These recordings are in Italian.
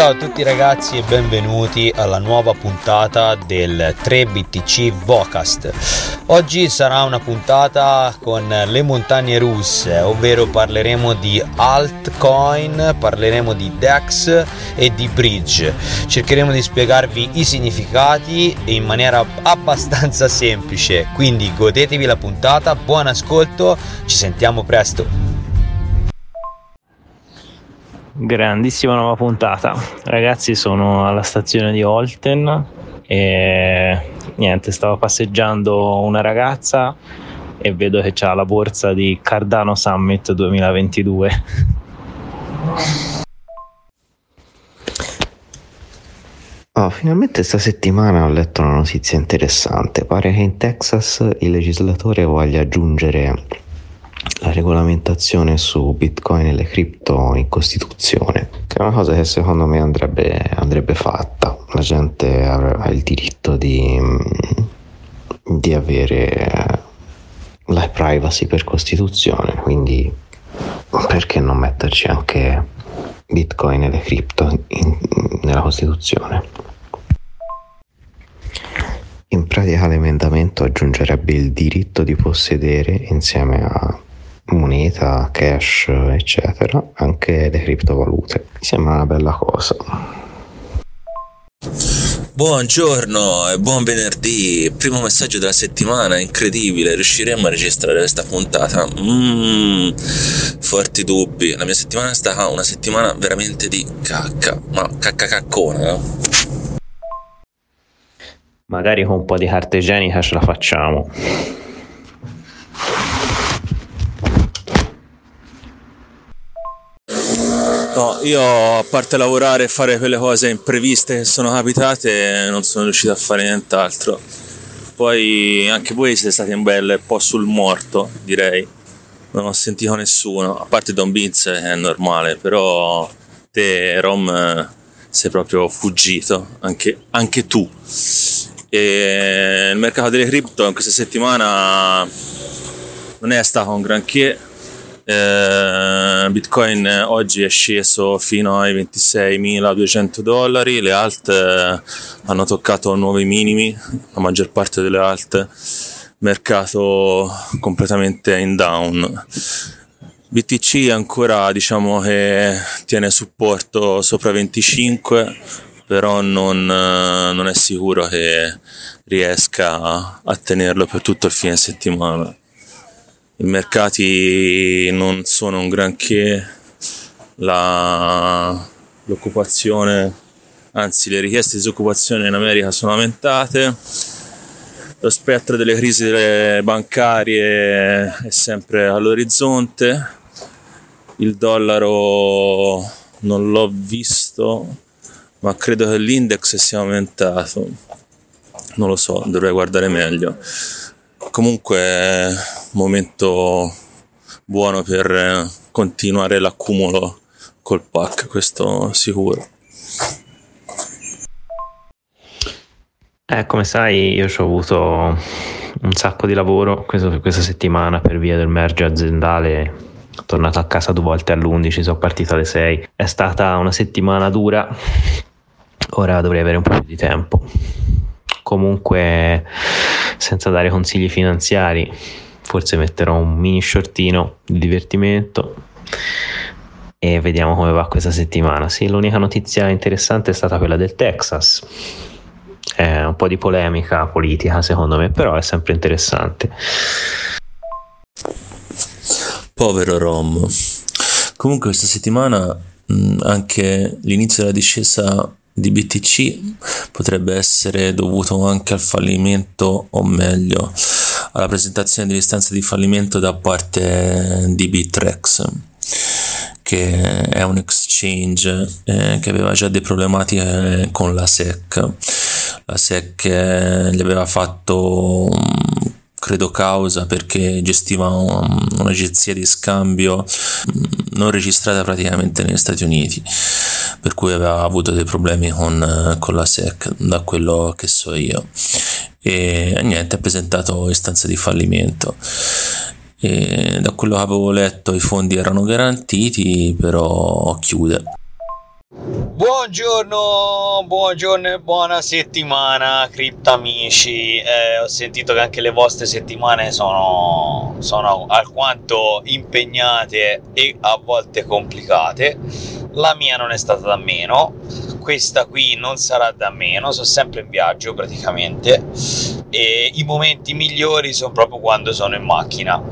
Ciao a tutti ragazzi e benvenuti alla nuova puntata del 3BTC Vocast. Oggi sarà una puntata con le montagne russe, ovvero parleremo di altcoin, parleremo di DEX e di bridge. Cercheremo di spiegarvi i significati in maniera abbastanza semplice, quindi godetevi la puntata, buon ascolto, ci sentiamo presto. Grandissima nuova puntata. Ragazzi, sono alla stazione di Holten e niente, stavo passeggiando una ragazza e vedo che c'ha la borsa di Cardano Summit 2022. Oh, finalmente sta settimana ho letto una notizia interessante. Pare che in Texas il legislatore voglia aggiungere la regolamentazione su Bitcoin e le cripto in Costituzione, che è una cosa che secondo me andrebbe, andrebbe fatta. La gente ha il diritto di, di avere la privacy per Costituzione, quindi perché non metterci anche Bitcoin e le cripto nella Costituzione? In pratica l'emendamento aggiungerebbe il diritto di possedere insieme a moneta, cash, eccetera, anche le criptovalute. Mi sembra una bella cosa. Buongiorno e buon venerdì, primo messaggio della settimana, incredibile, riusciremo a registrare questa puntata? Mmm, forti dubbi, la mia settimana è stata una settimana veramente di cacca, ma cacca caccona. Eh? Magari con un po' di carta igienica ce la facciamo. No, io a parte lavorare e fare quelle cose impreviste che sono capitate, non sono riuscito a fare nient'altro. Poi anche voi siete stati un bel po' sul morto, direi. Non ho sentito nessuno, a parte Don Vince che è normale, però te, Rom, sei proprio fuggito, anche, anche tu. E il mercato delle cripto in questa settimana non è stato un granché, eh, Bitcoin oggi è sceso fino ai 26.200 dollari, le alt eh, hanno toccato nuovi minimi, la maggior parte delle alt, mercato completamente in down. BTC ancora diciamo che tiene supporto sopra 25, però non, non è sicuro che riesca a tenerlo per tutto il fine settimana i mercati non sono un granché, la, l'occupazione, anzi le richieste di disoccupazione in America sono aumentate, lo spettro delle crisi bancarie è sempre all'orizzonte, il dollaro non l'ho visto, ma credo che l'index sia aumentato, non lo so, dovrei guardare meglio. Comunque, momento buono per continuare l'accumulo col pack, questo sicuro. Eh, come sai, io ho avuto un sacco di lavoro questo, questa settimana per via del merge aziendale. Sono tornato a casa due volte all'11, sono partito alle 6. È stata una settimana dura, ora dovrei avere un po' più di tempo. Comunque senza dare consigli finanziari, forse metterò un mini shortino di divertimento e vediamo come va questa settimana. Sì, l'unica notizia interessante è stata quella del Texas. È un po' di polemica politica secondo me, però è sempre interessante. Povero Rom. Comunque questa settimana anche l'inizio della discesa di BTC potrebbe essere dovuto anche al fallimento, o meglio, alla presentazione di istanza di fallimento da parte di Bitrex, che è un exchange eh, che aveva già delle problematiche con la SEC. La SEC eh, gli aveva fatto credo causa perché gestiva un'agenzia di scambio non registrata praticamente negli Stati Uniti per cui aveva avuto dei problemi con, con la SEC, da quello che so io. E niente, ha presentato istanza di fallimento. E da quello che avevo letto i fondi erano garantiti, però chiude. Buongiorno, buongiorno e buona settimana, criptamici. Eh, ho sentito che anche le vostre settimane sono, sono alquanto impegnate e a volte complicate. La mia non è stata da meno, questa qui non sarà da meno, sono sempre in viaggio praticamente e i momenti migliori sono proprio quando sono in macchina.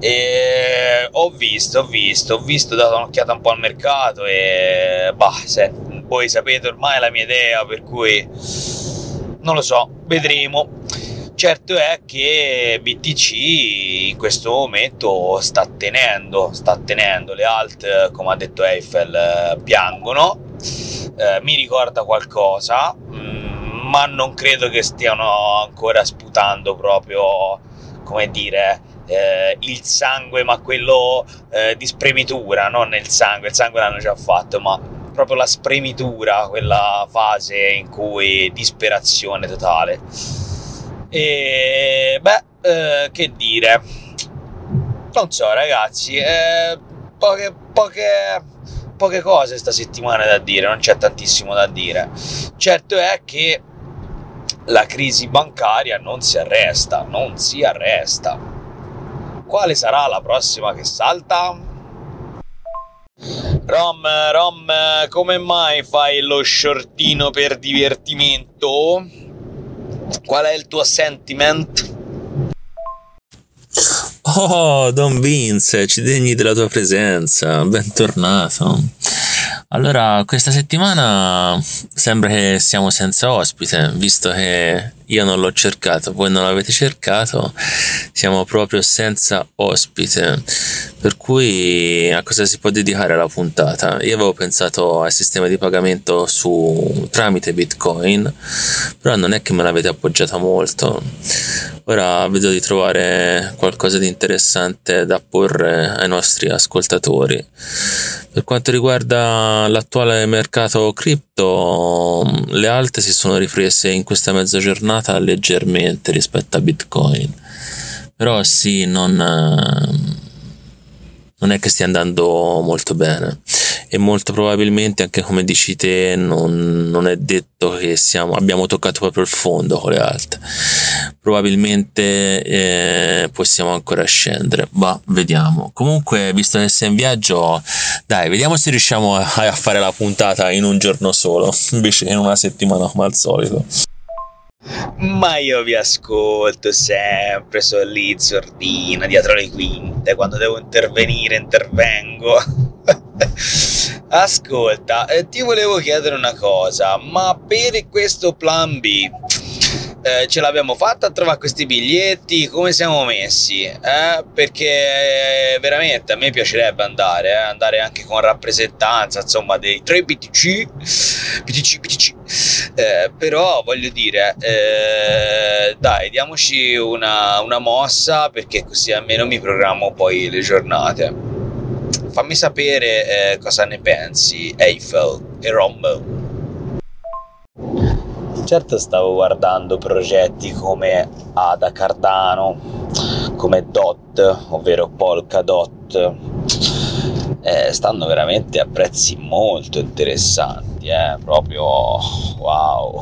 E ho visto, ho visto, ho visto, ho dato un'occhiata un po' al mercato e bah, se, voi sapete ormai la mia idea, per cui non lo so, vedremo. Certo è che BTC in questo momento sta tenendo, sta tenendo le alt, come ha detto Eiffel, piangono. Eh, mi ricorda qualcosa, mm, ma non credo che stiano ancora sputando proprio, come dire, eh, il sangue, ma quello eh, di spremitura, non il sangue, il sangue l'hanno già fatto, ma proprio la spremitura, quella fase in cui disperazione totale. E beh, eh, che dire, non so ragazzi, eh, poche, poche, poche cose sta settimana da dire, non c'è tantissimo da dire. Certo è che la crisi bancaria non si arresta, non si arresta. Quale sarà la prossima che salta? Rom, Rom, come mai fai lo shortino per divertimento? Qual è il tuo sentiment? Oh, Don Vince, ci degni della tua presenza, bentornato. Allora, questa settimana sembra che siamo senza ospite, visto che io non l'ho cercato, voi non l'avete cercato, siamo proprio senza ospite. Per cui a cosa si può dedicare la puntata? Io avevo pensato al sistema di pagamento su, tramite Bitcoin, però non è che me l'avete appoggiata molto. Ora vedo di trovare qualcosa di interessante da porre ai nostri ascoltatori. Per quanto riguarda l'attuale mercato cripto, le alte si sono riprese in questa mezza giornata leggermente rispetto a Bitcoin. Però sì, non non è che stia andando molto bene e molto probabilmente anche come dici te non, non è detto che siamo, abbiamo toccato proprio il fondo con le alte. Probabilmente eh, possiamo ancora scendere ma vediamo. Comunque visto che sei in viaggio dai vediamo se riusciamo a, a fare la puntata in un giorno solo invece che in una settimana come al solito. Ma io vi ascolto sempre, sono lì sordina, dietro le quinte, quando devo intervenire intervengo. Ascolta, eh, ti volevo chiedere una cosa, ma per questo plan B eh, ce l'abbiamo fatta a trovare questi biglietti? Come siamo messi? Eh? Perché veramente a me piacerebbe andare, eh? andare anche con rappresentanza, insomma, dei tre BTC, BTC, BTC. Eh, però voglio dire, eh, dai, diamoci una, una mossa perché così almeno mi programmo poi le giornate. Fammi sapere eh, cosa ne pensi, Eiffel e Rombo. Certo stavo guardando progetti come Ada Cardano, come DOT, ovvero Polkadot. Eh, stanno veramente a prezzi molto interessanti, eh? proprio wow,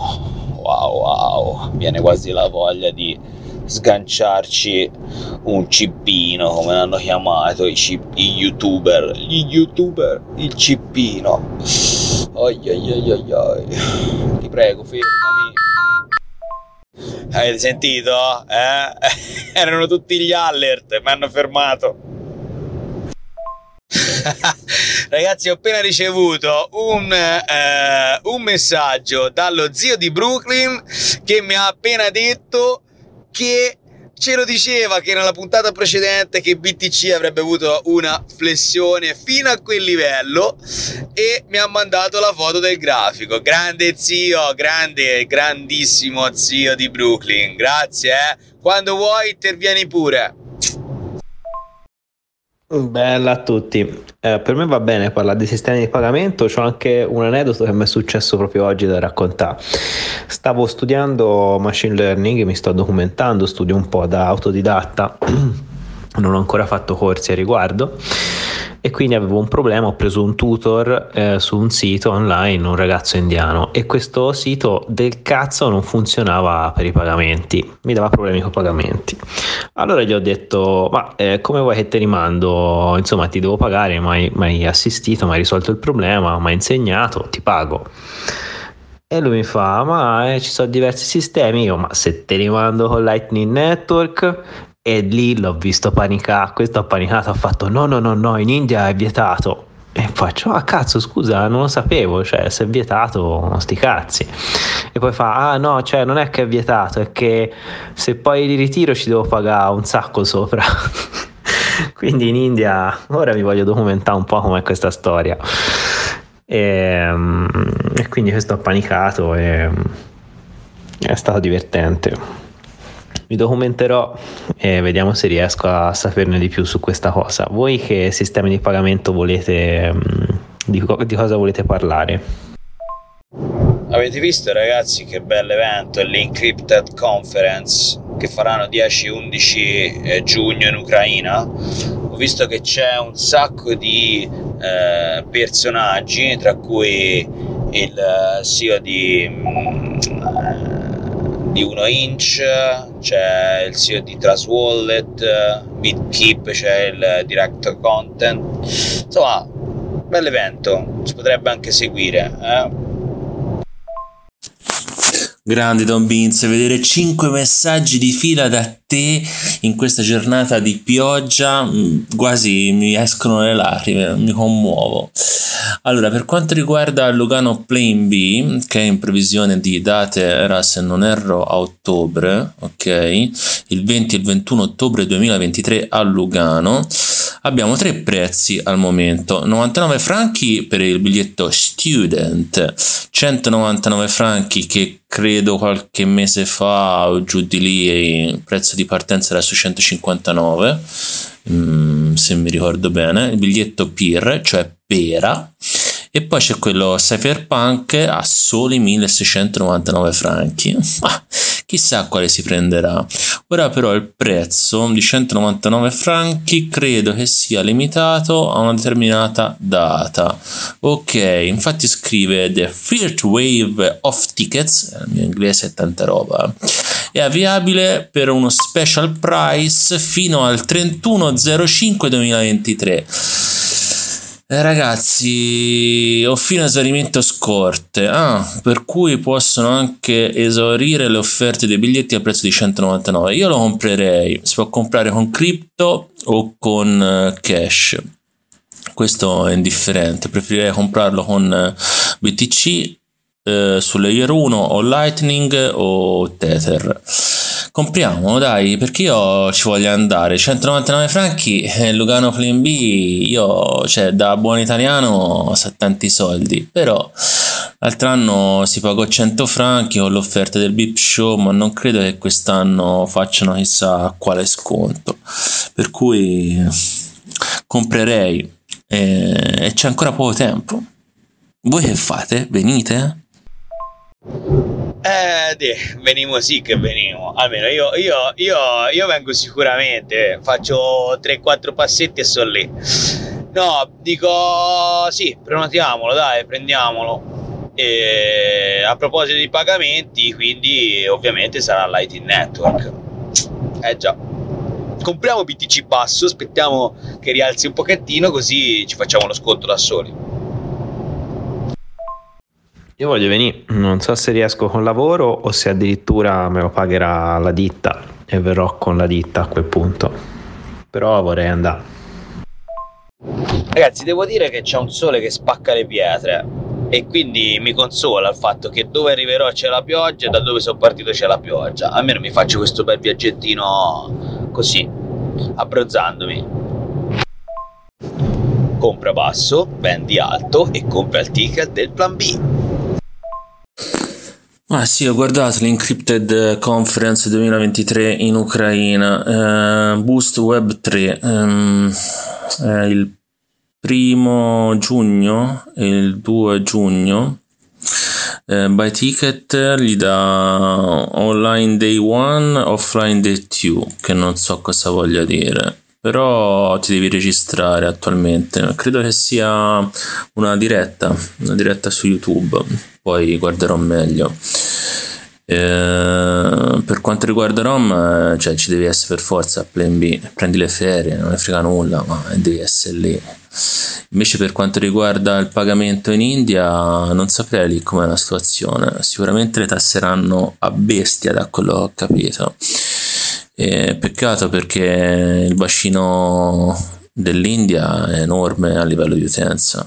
wow, wow. Viene quasi la voglia di sganciarci un cippino come l'hanno chiamato i, cip- i youtuber. Gli youtuber il cippino. Oi oi oi oi oi ti prego fermami. Avete sentito? Eh? erano tutti gli alert mi hanno fermato. Ragazzi, ho appena ricevuto un, eh, un, messaggio dallo zio di Brooklyn che mi ha appena detto che ce lo diceva che nella puntata precedente che BTC avrebbe avuto una flessione fino a quel livello e mi ha mandato la foto del grafico. Grande zio, grande, grandissimo zio di Brooklyn. Grazie, eh. Quando vuoi intervieni pure. Bella a tutti. Eh, per me va bene parlare di sistemi di pagamento. C'ho anche un aneddoto che mi è successo proprio oggi da raccontare. Stavo studiando machine learning, mi sto documentando, studio un po' da autodidatta, non ho ancora fatto corsi a riguardo e quindi avevo un problema, ho preso un tutor eh, su un sito online, un ragazzo indiano e questo sito del cazzo non funzionava per i pagamenti, mi dava problemi con i pagamenti. Allora gli ho detto, ma eh, come vuoi che te li mando? Insomma ti devo pagare, mi hai assistito, mi hai risolto il problema, mi hai insegnato, ti pago. E lui mi fa, ma eh, ci sono diversi sistemi, io ma se te li mando con Lightning Network e lì l'ho visto panicare, questo ha panicato, ha fatto no no no no, in India è vietato. E faccio, ah cazzo scusa, non lo sapevo, cioè se è vietato, sti cazzi. E poi fa, ah no, cioè non è che è vietato, è che se poi li ritiro ci devo pagare un sacco sopra. Quindi in India, ora vi voglio documentare un po' com'è questa storia. E, ehm, e quindi questo ha panicato e è stato divertente. Mi documenterò e vediamo se riesco a saperne di più su questa cosa. Voi che sistemi di pagamento volete, mm, di, di cosa volete parlare? Avete visto ragazzi che bell'evento, l'Encrypted Conference che faranno 10-11 eh, giugno in Ucraina? Ho visto che c'è un sacco di eh, personaggi, tra cui il eh, CEO di, mm, di Uno Inch, c'è il CEO di Trust BitKeep, c'è il Director Content. Insomma, bell'evento, si potrebbe anche seguire. Eh? Grande Don Beans, vedere 5 messaggi di fila da te in questa giornata di pioggia, mm, quasi mi escono le lacrime, mi commuovo. Allora, per quanto riguarda Lugano Plane B, che è in previsione di date, era se non erro a ottobre, ok? Il 20 e il 21 ottobre 2023 a Lugano abbiamo tre prezzi al momento. 99 franchi per il biglietto student 199 franchi che credo qualche mese fa o giù di lì il prezzo di partenza era su 159 mm, se mi ricordo bene. Il biglietto PIR cioè pera. E poi c'è quello Cypherpunk a soli 1699 franchi. Ah, chissà quale si prenderà. Ora però il prezzo di 199 franchi credo che sia limitato a una determinata data. Ok, infatti scrive The First Wave of Tickets, il mio inglese è tanta roba, è avviabile per uno special price fino al 3105 2023 eh, ragazzi, ho fino a esaurimento scorte, ah, per cui possono anche esaurire le offerte dei biglietti a prezzo di 199. Io lo comprerei, si può comprare con crypto o con uh, cash. Questo è indifferente, preferirei comprarlo con eh, BTC uh, sulle Year 1 o Lightning o Tether compriamo dai perché io ci voglio andare 199 franchi eh, Lugano Plan B io cioè da buon italiano sa tanti soldi però l'altro anno si pagò 100 franchi con l'offerta del Bip Show ma non credo che quest'anno facciano chissà quale sconto per cui comprerei e, e c'è ancora poco tempo voi che fate? venite? Eh, de, venimo sì che venimo. Almeno io, io, io, io vengo sicuramente. Faccio 3-4 passetti e sono lì. No, dico sì, prenotiamolo, dai, prendiamolo. E a proposito di pagamenti, quindi ovviamente sarà Lighting Network. Eh già. Compriamo BTC basso, aspettiamo che rialzi un pochettino così ci facciamo lo sconto da soli. Io voglio venire, non so se riesco con lavoro o se addirittura me lo pagherà la ditta e verrò con la ditta a quel punto. Però vorrei andare. Ragazzi, devo dire che c'è un sole che spacca le pietre e quindi mi consola il fatto che dove arriverò c'è la pioggia e da dove sono partito c'è la pioggia. Almeno mi faccio questo bel viaggettino così, abbronzandomi. Compra basso, vendi alto e compra il ticket del plan B. Ah sì, ho guardato l'Encrypted Conference 2023 in Ucraina, uh, Boost Web 3, um, ehm, è il primo giugno e il 2 giugno. Uh, by ticket gli dà online day 1, offline day 2, che non so cosa voglia dire però ti devi registrare attualmente. Credo che sia una diretta, una diretta su YouTube, poi guarderò meglio. Eh, per quanto riguarda Rom, cioè ci devi essere per forza plan B, prendi le ferie, non ne frega nulla, ma devi essere lì. Invece per quanto riguarda il pagamento in India non saprei lì com'è la situazione, sicuramente le tasseranno a bestia da quello che ho capito. E peccato perché il bacino dell'India è enorme a livello di utenza.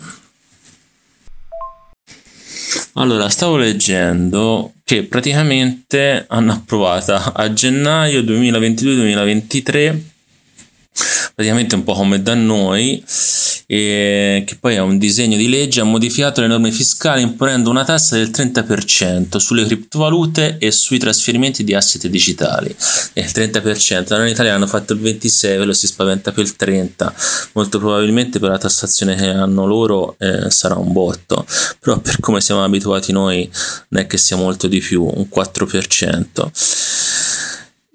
Allora, stavo leggendo che praticamente hanno approvato a gennaio 2022-2023, praticamente un po' come da noi, e che poi è un disegno di legge, ha modificato le norme fiscali imponendo una tassa del 30% sulle criptovalute e sui trasferimenti di asset digitali. E il 30%, noi in Italia hanno fatto il 26%, lo si spaventa più il 30%, molto probabilmente per la tassazione che hanno loro eh, sarà un botto, però per come siamo abituati noi non è che sia molto di più, un 4%.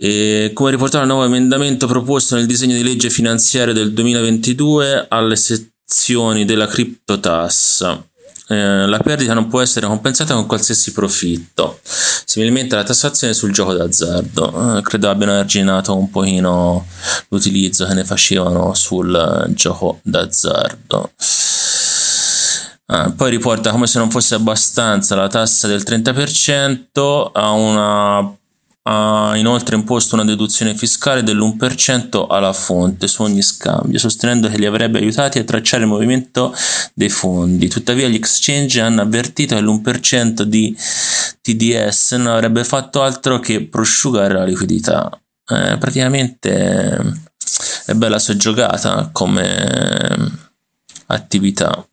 E come riportato il nuovo emendamento proposto nel disegno di legge finanziario del 2022 alle sezioni della criptotassa. Eh, la perdita non può essere compensata con qualsiasi profitto, similmente alla tassazione sul gioco d'azzardo. Eh, credo abbiano arginato un pochino l'utilizzo che ne facevano sul gioco d'azzardo. Ah, poi riporta come se non fosse abbastanza la tassa del 30% a una ha inoltre imposto una deduzione fiscale dell'1% alla fonte su ogni scambio, sostenendo che li avrebbe aiutati a tracciare il movimento dei fondi. Tuttavia gli exchange hanno avvertito che l'1% di TDS non avrebbe fatto altro che prosciugare la liquidità. Eh, praticamente è bella soggiogata come attività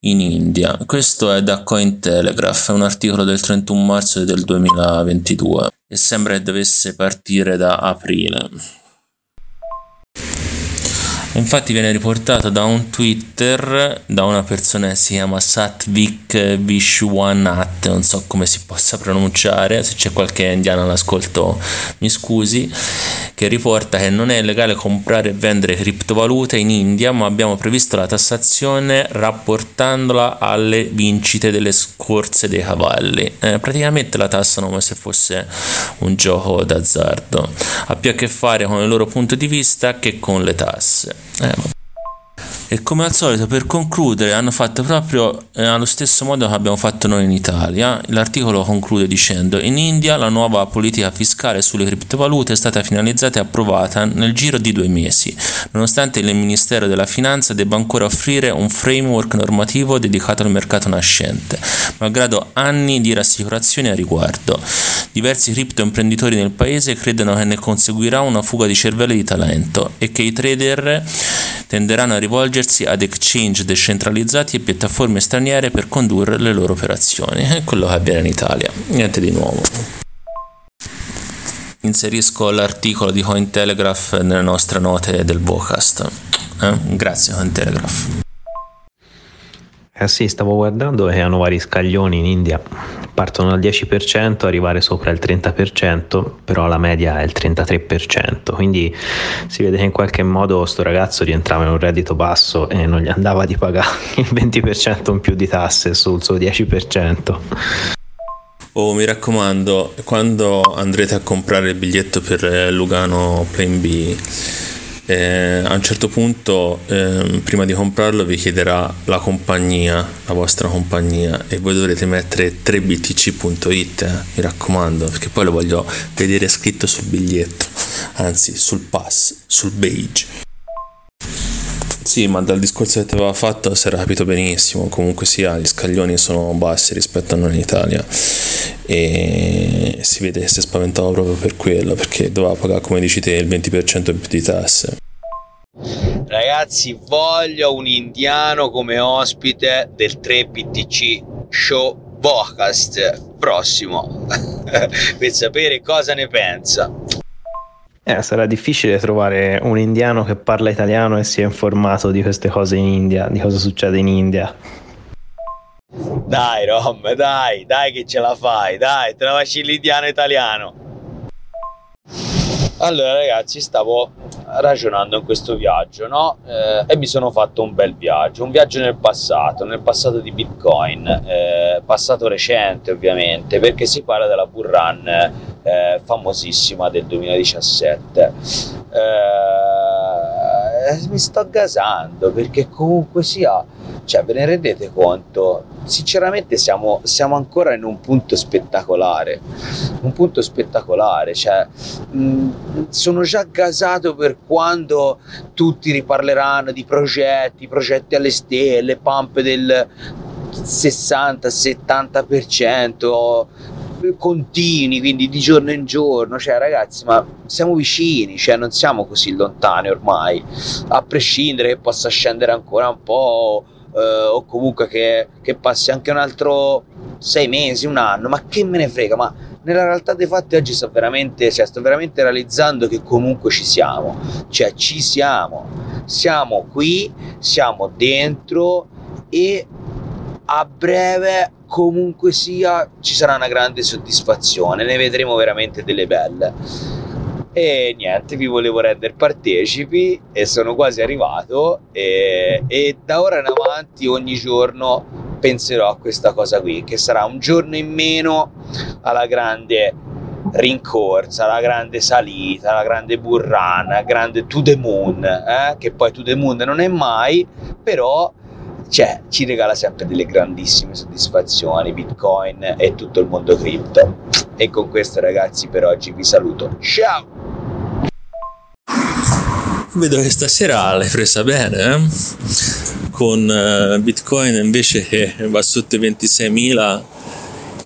in India. Questo è da Cointelegraph, è un articolo del 31 marzo del 2022 e sembra che dovesse partire da aprile. Infatti viene riportato da un Twitter da una persona che si chiama Satvik Vishwanath, non so come si possa pronunciare, se c'è qualche indiano all'ascolto mi scusi, che riporta che non è legale comprare e vendere criptovalute in India, ma abbiamo previsto la tassazione rapportandola alle vincite delle scorse dei cavalli. Eh, praticamente la tassano come se fosse un gioco d'azzardo. Ha più a che fare con il loro punto di vista che con le tasse. Eh, e come al solito, per concludere, hanno fatto proprio eh, allo stesso modo che abbiamo fatto noi in Italia. L'articolo conclude dicendo: In India la nuova politica fiscale sulle criptovalute è stata finalizzata e approvata nel giro di due mesi, nonostante il Ministero della Finanza debba ancora offrire un framework normativo dedicato al mercato nascente, malgrado anni di rassicurazioni a riguardo. Diversi cripto imprenditori nel paese credono che ne conseguirà una fuga di cervelli di talento e che i trader tenderanno a rivolgersi ad exchange decentralizzati e piattaforme straniere per condurre le loro operazioni. È quello che avviene in Italia, niente di nuovo. Inserisco l'articolo di Cointelegraph nelle nostre note del Vocast. Eh? Grazie Cointelegraph. Eh sì, stavo guardando e hanno vari scaglioni in India. Partono dal 10%, arrivare sopra il 30%, però la media è il 33%. Quindi si vede che in qualche modo sto ragazzo rientrava in un reddito basso e non gli andava di pagare il 20% in più di tasse sul suo 10%. Oh, mi raccomando, quando andrete a comprare il biglietto per Lugano Plan B, eh, a un certo punto eh, prima di comprarlo vi chiederà la compagnia la vostra compagnia e voi dovrete mettere 3btc.it eh, mi raccomando perché poi lo voglio vedere scritto sul biglietto anzi sul pass sul beige sì, ma dal discorso che ti aveva fatto si era capito benissimo. Comunque sia, gli scaglioni sono bassi rispetto a noi in Italia. E si vede che si spaventava proprio per quello, perché doveva pagare, come dici te, il 20% in più di tasse. Ragazzi, voglio un indiano come ospite del 3BTC Show Podcast prossimo per sapere cosa ne pensa. Eh, sarà difficile trovare un indiano che parla italiano e sia informato di queste cose in India, di cosa succede in India. Dai Rom, dai, dai che ce la fai, dai, te la facci l'indiano italiano. Allora ragazzi, stavo ragionando in questo viaggio, no? Eh, e mi sono fatto un bel viaggio, un viaggio nel passato, nel passato di Bitcoin, eh, passato recente ovviamente, perché si parla della bull run eh, famosissima del 2017. Eh, mi sto gasando perché comunque sia cioè, ve ne rendete conto? Sinceramente siamo, siamo ancora in un punto spettacolare, un punto spettacolare, cioè, mh, sono già gasato per quando tutti riparleranno di progetti, progetti alle stelle, pump del 60-70%, continui, quindi di giorno in giorno, cioè ragazzi, ma siamo vicini, cioè non siamo così lontani ormai, a prescindere che possa scendere ancora un po' eh, o comunque che, che, passi anche un altro sei mesi, un anno, ma che me ne frega, ma nella realtà dei fatti oggi sto veramente, cioè, sto veramente realizzando che comunque ci siamo, cioè ci siamo, siamo qui, siamo dentro e a breve comunque sia ci sarà una grande soddisfazione, ne vedremo veramente delle belle. E niente, vi volevo rendere partecipi e sono quasi arrivato e, e da ora in avanti ogni giorno penserò a questa cosa qui, che sarà un giorno in meno alla grande rincorsa, la grande salita, la grande burrana, grande to the moon, eh? che poi to the moon non è mai, però cioè, ci regala sempre delle grandissime soddisfazioni, Bitcoin e tutto il mondo cripto. E con questo ragazzi per oggi vi saluto. Ciao! Vedo che stasera l'hai presa bene, eh? con uh, Bitcoin invece che va sotto i 26.000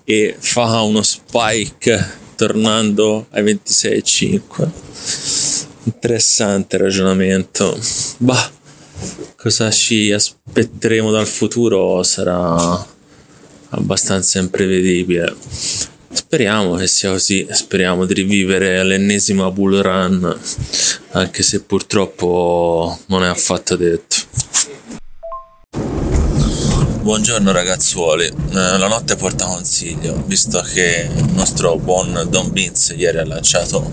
e fa uno spike tornando ai 26.5. Interessante ragionamento. Bah, cosa ci aspetteremo dal futuro sarà abbastanza imprevedibile. Speriamo che sia così, speriamo di rivivere l'ennesima bull run anche se purtroppo non è affatto detto. Buongiorno ragazzuoli, eh, la notte porta consiglio, visto che il nostro buon Don Beans ieri ha lanciato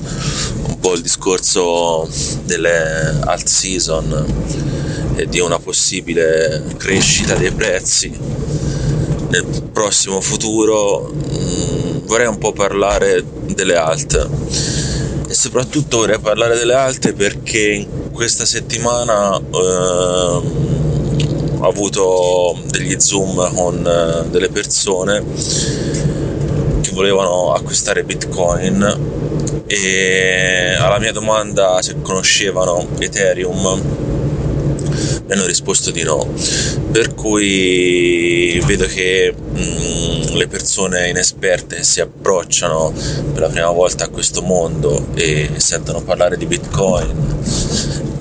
un po' il discorso delle alt season e di una possibile crescita dei prezzi nel prossimo futuro, mm, vorrei un po' parlare delle alt e soprattutto vorrei parlare delle altre perché questa settimana eh, ho avuto degli zoom con eh, delle persone che volevano acquistare bitcoin e alla mia domanda se conoscevano ethereum mi hanno risposto di no per cui vedo che mh, mm, le persone inesperte si approcciano per la prima volta a questo mondo e sentono parlare di bitcoin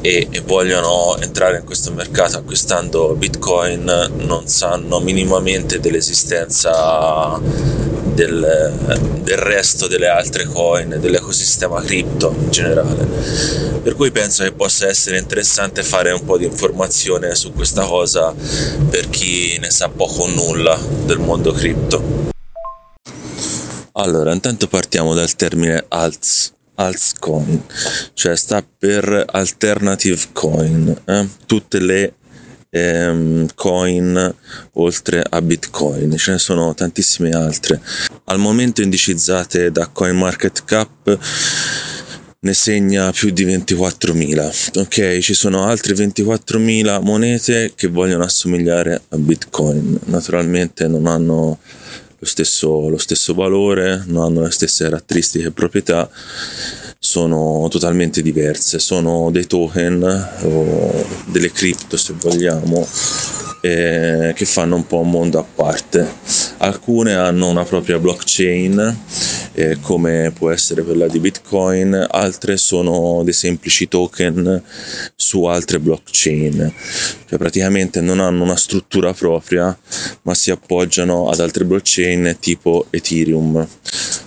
e, e, vogliono entrare in questo mercato acquistando bitcoin non sanno minimamente dell'esistenza del, del, resto delle altre coin, dell'ecosistema cripto in generale. Per cui penso che possa essere interessante fare un po' di informazione su questa cosa per chi ne sa poco o nulla del mondo cripto. Allora, intanto partiamo dal termine alts, altcoin, cioè sta per alternative coin, eh? tutte le ehm, coin oltre a bitcoin. Ce ne sono tantissime altre. Al momento indicizzate da CoinMarketCap ne segna più di 24.000 ok ci sono altre 24.000 monete che vogliono assomigliare a bitcoin. Naturalmente non hanno lo stesso, lo stesso valore non hanno le stesse caratteristiche e proprietà sono totalmente diverse, sono dei token o delle cripto se vogliamo eh, che fanno un po' un mondo a parte. Alcune hanno una propria blockchain eh, come può essere quella di Bitcoin, altre sono dei semplici token su altre blockchain, cioè praticamente non hanno una struttura propria ma si appoggiano ad altre blockchain tipo Ethereum.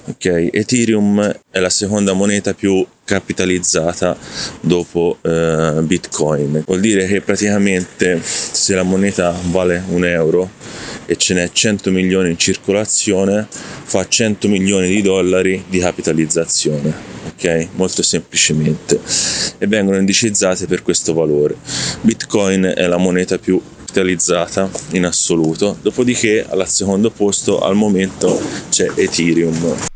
Okay? Ethereum è la seconda moneta più capitalizzata dopo eh, Bitcoin. Vuol dire che praticamente se la moneta vale un euro e ce n'è 100 milioni in circolazione, fa 100 milioni di dollari di capitalizzazione. ok? Molto semplicemente e vengono indicizzate per questo valore. Bitcoin è la moneta più capitalizzata in assoluto, dopodiché al secondo posto al momento c'è Ethereum.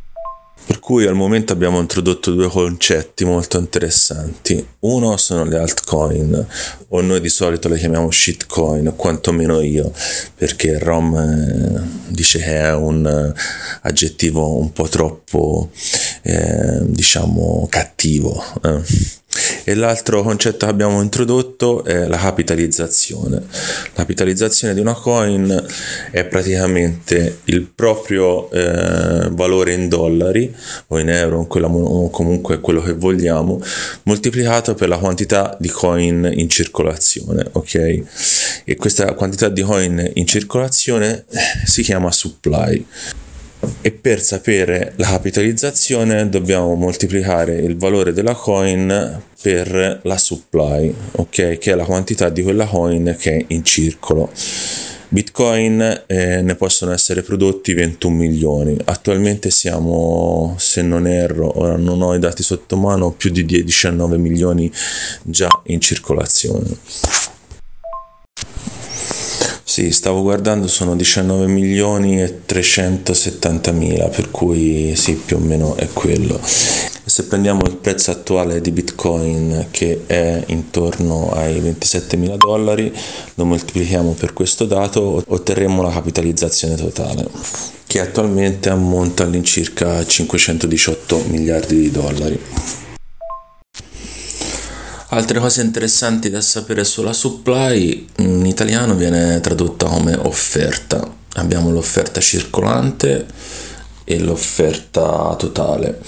Per cui al momento abbiamo introdotto due concetti molto interessanti. Uno sono le altcoin, o noi di solito le chiamiamo shitcoin, quantomeno io, perché Rom eh, dice che è un eh, aggettivo un po' troppo, eh, diciamo, cattivo. Eh e l'altro concetto che abbiamo introdotto è la capitalizzazione. La capitalizzazione di una coin è praticamente il proprio eh, valore in dollari o in euro o comunque quello che vogliamo moltiplicato per la quantità di coin in circolazione, ok? E questa quantità di coin in circolazione si chiama supply e per sapere la capitalizzazione dobbiamo moltiplicare il valore della coin per la supply, ok? Che è la quantità di quella coin che è in circolo. Bitcoin eh, ne possono essere prodotti 21 milioni. Attualmente siamo, se non erro, ora non ho i dati sotto mano, più di 19 milioni già in circolazione. Sì, stavo guardando, sono 19 milioni e 370 mila, per cui sì, più o meno è quello. Se prendiamo il prezzo attuale di Bitcoin che è intorno ai 27 mila dollari, lo moltiplichiamo per questo dato, otterremo la capitalizzazione totale che attualmente ammonta all'incirca 518 miliardi di dollari. Altre cose interessanti da sapere sulla supply, in italiano viene tradotta come offerta. Abbiamo l'offerta circolante e l'offerta totale.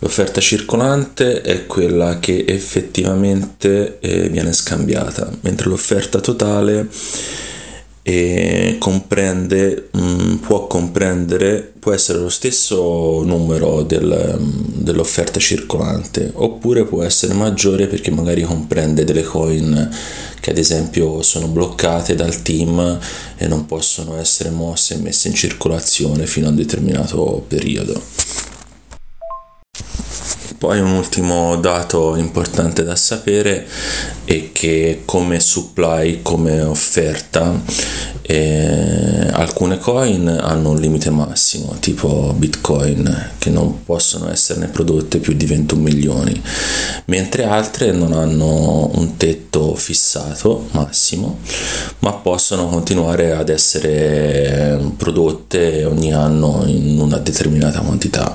L'offerta circolante è quella che effettivamente eh, viene scambiata, mentre l'offerta totale e comprende, mh, mm, può comprendere, può essere lo stesso numero del, dell'offerta circolante oppure può essere maggiore perché magari comprende delle coin che ad esempio sono bloccate dal team e non possono essere mosse e messe in circolazione fino a un determinato periodo. Poi un ultimo dato importante da sapere è che come supply, come offerta, eh, alcune coin hanno un limite massimo, tipo Bitcoin, che non possono esserne prodotte più di 21 milioni, mentre altre non hanno un tetto fissato massimo, ma possono continuare ad essere prodotte ogni anno in una determinata quantità,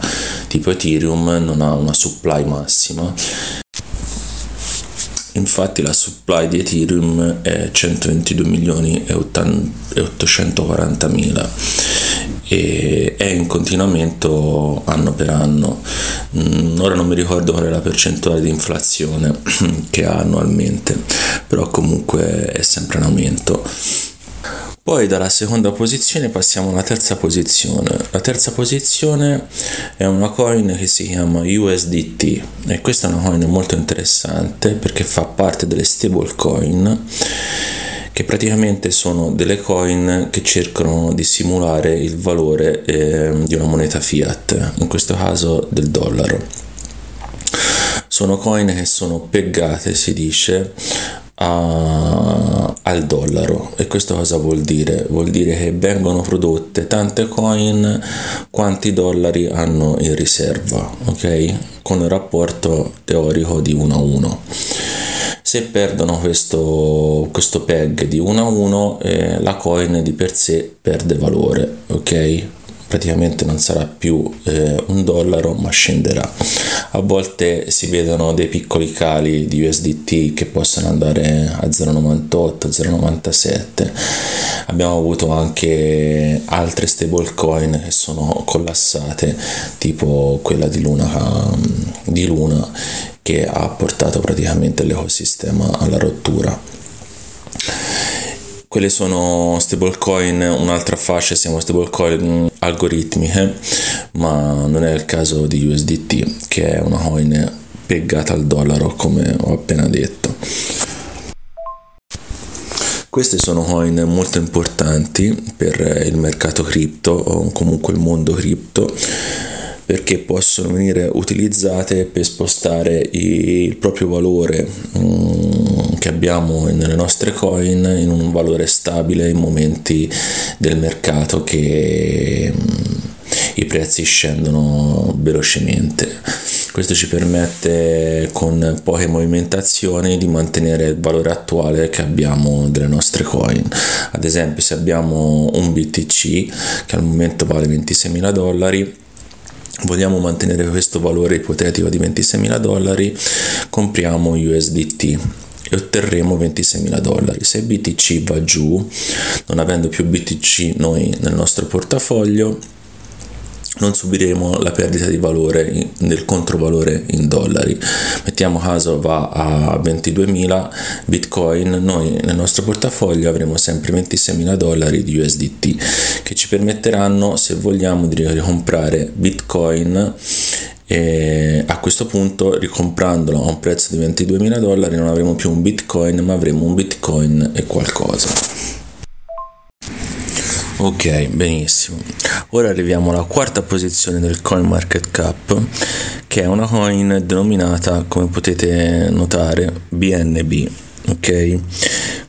tipo Ethereum non ha una supply massima Infatti la supply di Ethereum è 122 milioni e 840 mila e è in continuamento anno per anno. Mm, ora non mi ricordo qual è la percentuale di inflazione che ha annualmente, però comunque è sempre in aumento. Poi dalla seconda posizione passiamo alla terza posizione. La terza posizione è una coin che si chiama USDT e questa è una coin molto interessante perché fa parte delle stablecoin che praticamente sono delle coin che cercano di simulare il valore eh, di una moneta fiat, in questo caso del dollaro. Sono coin che sono peggate, si dice, a, al dollaro e questo cosa vuol dire? Vuol dire che vengono prodotte tante coin quanti dollari hanno in riserva, ok? Con il rapporto teorico di 1 a 1. Se perdono questo, questo peg di 1 a 1, eh, la coin di per sé perde valore, ok? Praticamente non sarà più eh, un dollaro ma scenderà. A volte si vedono dei piccoli cali di USDT che possono andare a 0,98 0,97 abbiamo avuto anche altre stablecoin che sono collassate tipo quella di Luna, di Luna che ha portato praticamente l'ecosistema alla rottura quelle sono stablecoin, un'altra fascia siamo stablecoin algoritmiche, ma non è il caso di USDT, che è una coin piegata al dollaro, come ho appena detto. Queste sono coin molto importanti per il mercato cripto o comunque il mondo cripto perché possono venire utilizzate per spostare il proprio valore mm, che abbiamo nelle nostre coin in un valore stabile in momenti del mercato che mm, i prezzi scendono velocemente. Questo ci permette con poche movimentazioni di mantenere il valore attuale che abbiamo delle nostre coin. Ad esempio se abbiamo un BTC che al momento vale 26.000 dollari, vogliamo mantenere questo valore ipotetico di 26.000 dollari, compriamo USDT e otterremo 26.000 dollari. Se BTC va giù, non avendo più BTC noi nel nostro portafoglio, non subiremo la perdita di valore del controvalore in dollari. Mettiamo caso va a 22.000 bitcoin, noi nel nostro portafoglio avremo sempre 26.000 dollari di USDT che ci permetteranno se vogliamo di ricomprare bitcoin e a questo punto ricomprandolo a un prezzo di 22.000 dollari non avremo più un bitcoin ma avremo un bitcoin e qualcosa Ok, benissimo. Ora arriviamo alla quarta posizione del coin market cap, che è una coin denominata, come potete notare, BNB. Ok,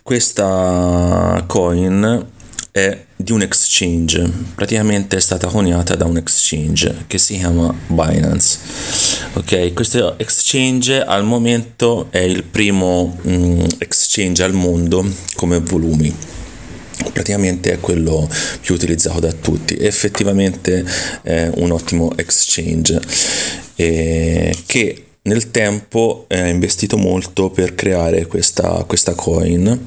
questa coin è di un exchange, praticamente è stata coniata da un exchange che si chiama Binance. Ok, questo exchange al momento è il primo mm, exchange al mondo come volumi praticamente è quello più utilizzato da tutti. Effettivamente è un ottimo exchange eh, che nel tempo ha investito molto per creare questa, questa coin.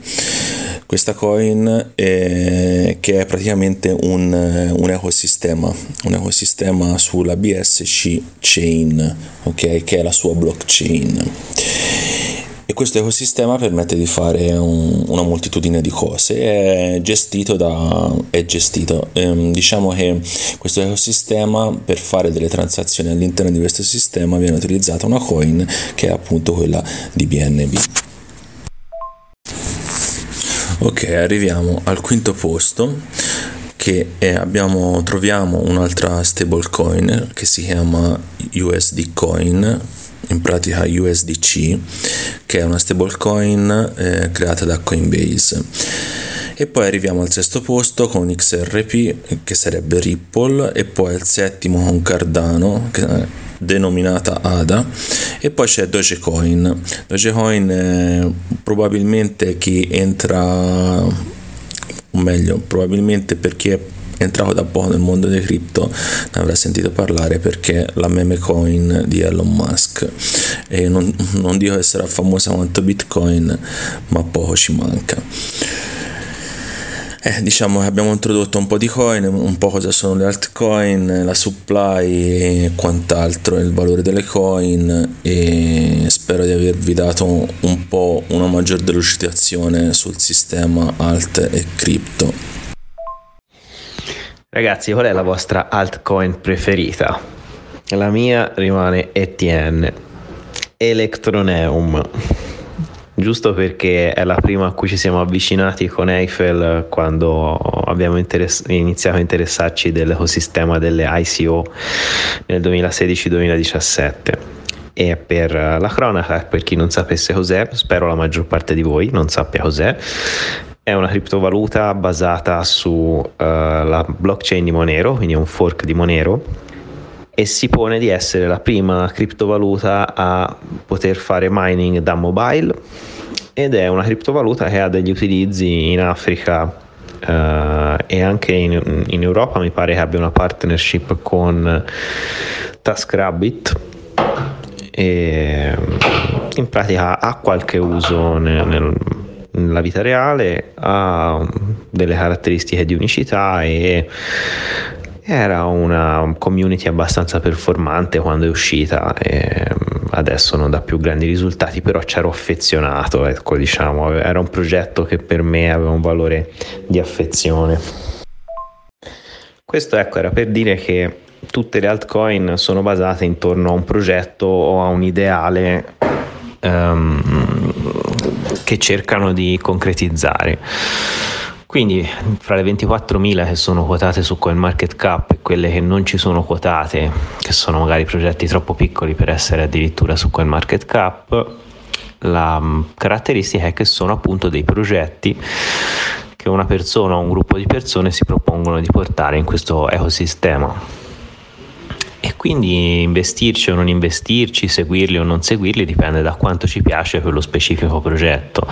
Questa coin è, che è praticamente un, un, ecosistema un ecosistema sulla BSC chain ok? Che è la sua blockchain questo ecosistema permette di fare un, una moltitudine di cose. È gestito da è gestito. Ehm, diciamo che questo ecosistema per fare delle transazioni all'interno di questo sistema viene utilizzata una coin che è appunto quella di BNB ok arriviamo al quinto posto che abbiamo, troviamo un'altra stablecoin che si chiama USD Coin in pratica USDC, che è una stablecoin eh, creata da Coinbase. E poi arriviamo al sesto posto con XRP, che sarebbe Ripple, e poi al settimo con Cardano, che è denominata ADA, e poi c'è Dogecoin. Dogecoin è probabilmente chi entra, o meglio, probabilmente per chi è entrato da poco nel mondo dei cripto ne avrà sentito parlare perché la meme coin di Elon Musk e non, non dico che sarà famosa quanto bitcoin ma poco ci manca eh, diciamo che abbiamo introdotto un po' di coin, un po' cosa sono le altcoin, la supply e quant'altro, il valore delle coin e spero di avervi dato un po' una maggior delucidazione sul sistema alt e cripto. Ragazzi, qual è la vostra altcoin preferita? La mia rimane ETN, Electroneum, giusto perché è la prima a cui ci siamo avvicinati con Eiffel quando abbiamo interess- iniziato a interessarci dell'ecosistema delle ICO nel 2016-2017. E per la cronaca, per chi non sapesse cos'è, spero la maggior parte di voi non sappia cos'è, è una criptovaluta basata sulla uh, blockchain di Monero, quindi è un fork di Monero e si pone di essere la prima criptovaluta a poter fare mining da mobile ed è una criptovaluta che ha degli utilizzi in Africa uh, e anche in, in, Europa. Mi pare che abbia una partnership con TaskRabbit e in pratica ha qualche uso nel, nel nella vita reale, ha delle caratteristiche di unicità e era una community abbastanza performante quando è uscita e adesso non dà più grandi risultati però c'ero affezionato ecco diciamo era un progetto che per me aveva un valore di affezione. Questo ecco era per dire che tutte le altcoin sono basate intorno a un progetto o a un ideale um, che cercano di concretizzare. Quindi fra le 24.000 che sono quotate su CoinMarketCap e quelle che non ci sono quotate, che sono magari progetti troppo piccoli per essere addirittura su CoinMarketCap, la mm, caratteristica è che sono appunto dei progetti che una persona o un gruppo di persone si propongono di portare in questo ecosistema e quindi investirci o non investirci, seguirli o non seguirli dipende da quanto ci piace quello specifico progetto.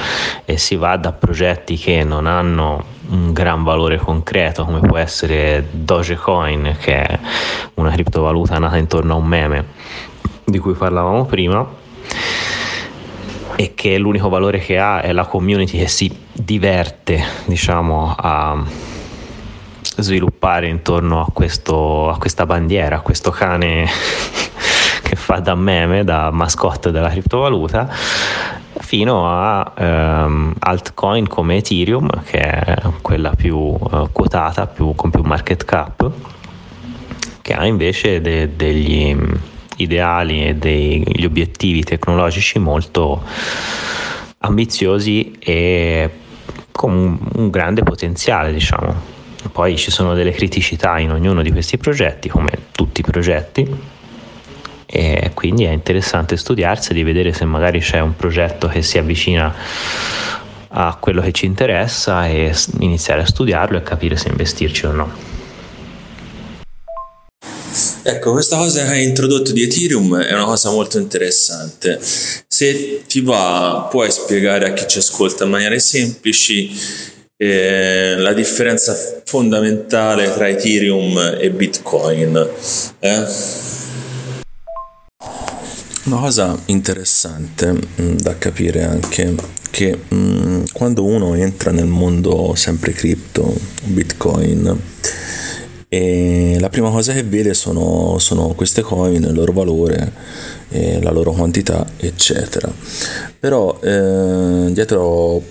E si va da progetti che non hanno un gran valore concreto come può essere Dogecoin che è una criptovaluta nata intorno a un meme di cui parlavamo prima e che l'unico valore che ha è la community che si diverte diciamo a sviluppare intorno a, questo, a questa bandiera, a questo cane che fa da meme, da mascotte della criptovaluta, fino a ehm, altcoin come Ethereum, che è quella più eh, quotata, più, con più market cap, che ha invece de- degli ideali e degli obiettivi tecnologici molto ambiziosi e con un grande potenziale, diciamo. Poi ci sono delle criticità in ognuno di questi progetti, come tutti i progetti, e quindi è interessante studiarseli, vedere se magari c'è un progetto che si avvicina a quello che ci interessa e iniziare a studiarlo e capire se investirci o no. Ecco, questa cosa che hai introdotto di Ethereum è una cosa molto interessante. Se ti va, puoi spiegare a chi ci ascolta in maniera semplice eh, la differenza fondamentale tra Ethereum e Bitcoin. Eh? Una cosa interessante mh, mm, da capire anche che mh, mm, quando uno entra nel mondo sempre cripto, Bitcoin, e la prima cosa che vede sono, sono queste coin, il loro valore, la loro quantità, eccetera. Però eh, dietro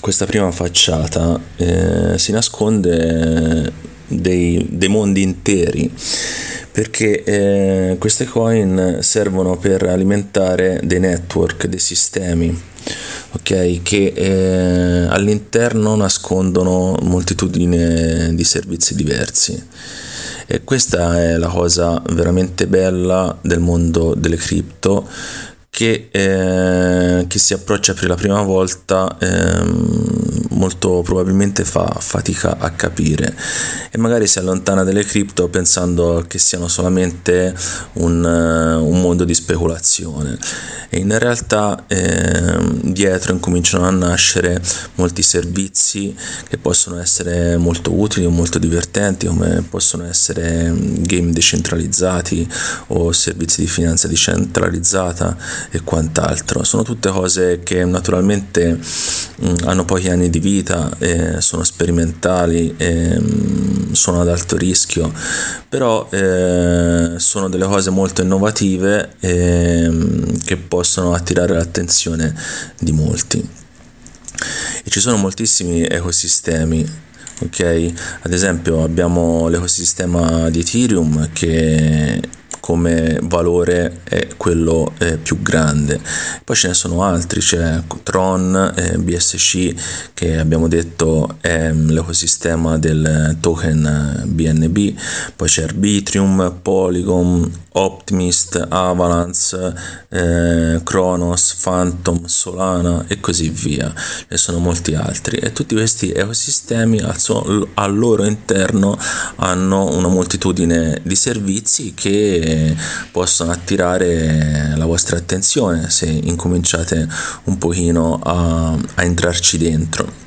questa prima facciata eh, si nasconde dei, dei, mondi interi perché eh, queste coin servono per alimentare dei network, dei sistemi ok? Che eh, all'interno nascondono moltitudine di servizi diversi. E questa è la cosa veramente bella del mondo delle cripto che, eh, che si approccia per la prima volta ehm, molto probabilmente fa fatica a capire. E magari si allontana dalle cripto pensando che siano solamente un, un mondo di speculazione. E in realtà ehm, dietro incominciano a nascere molti servizi che possono essere molto utili o molto divertenti come possono essere game decentralizzati o servizi di finanza decentralizzata e quant'altro. Sono tutte cose che naturalmente mh, mm, hanno pochi anni di vita, eh, sono sperimentali, eh, sono ad alto rischio, però eh, sono delle cose molto innovative ehm, che possono attirare l'attenzione di molti. E ci sono moltissimi ecosistemi ok ad esempio abbiamo l'ecosistema di Ethereum che come valore è quello eh, più grande. Poi ce ne sono altri, c'è Tron, eh, BSC che abbiamo detto è mm, l'ecosistema del token BNB, poi c'è Arbitrium, Polygon, Optimist, Avalanche, eh, Kronos, Phantom, Solana e così via. Ce ne sono molti altri e tutti questi ecosistemi al, suo, al loro interno hanno una moltitudine di servizi che possono attirare la vostra attenzione se incominciate un pochino a, a entrarci dentro.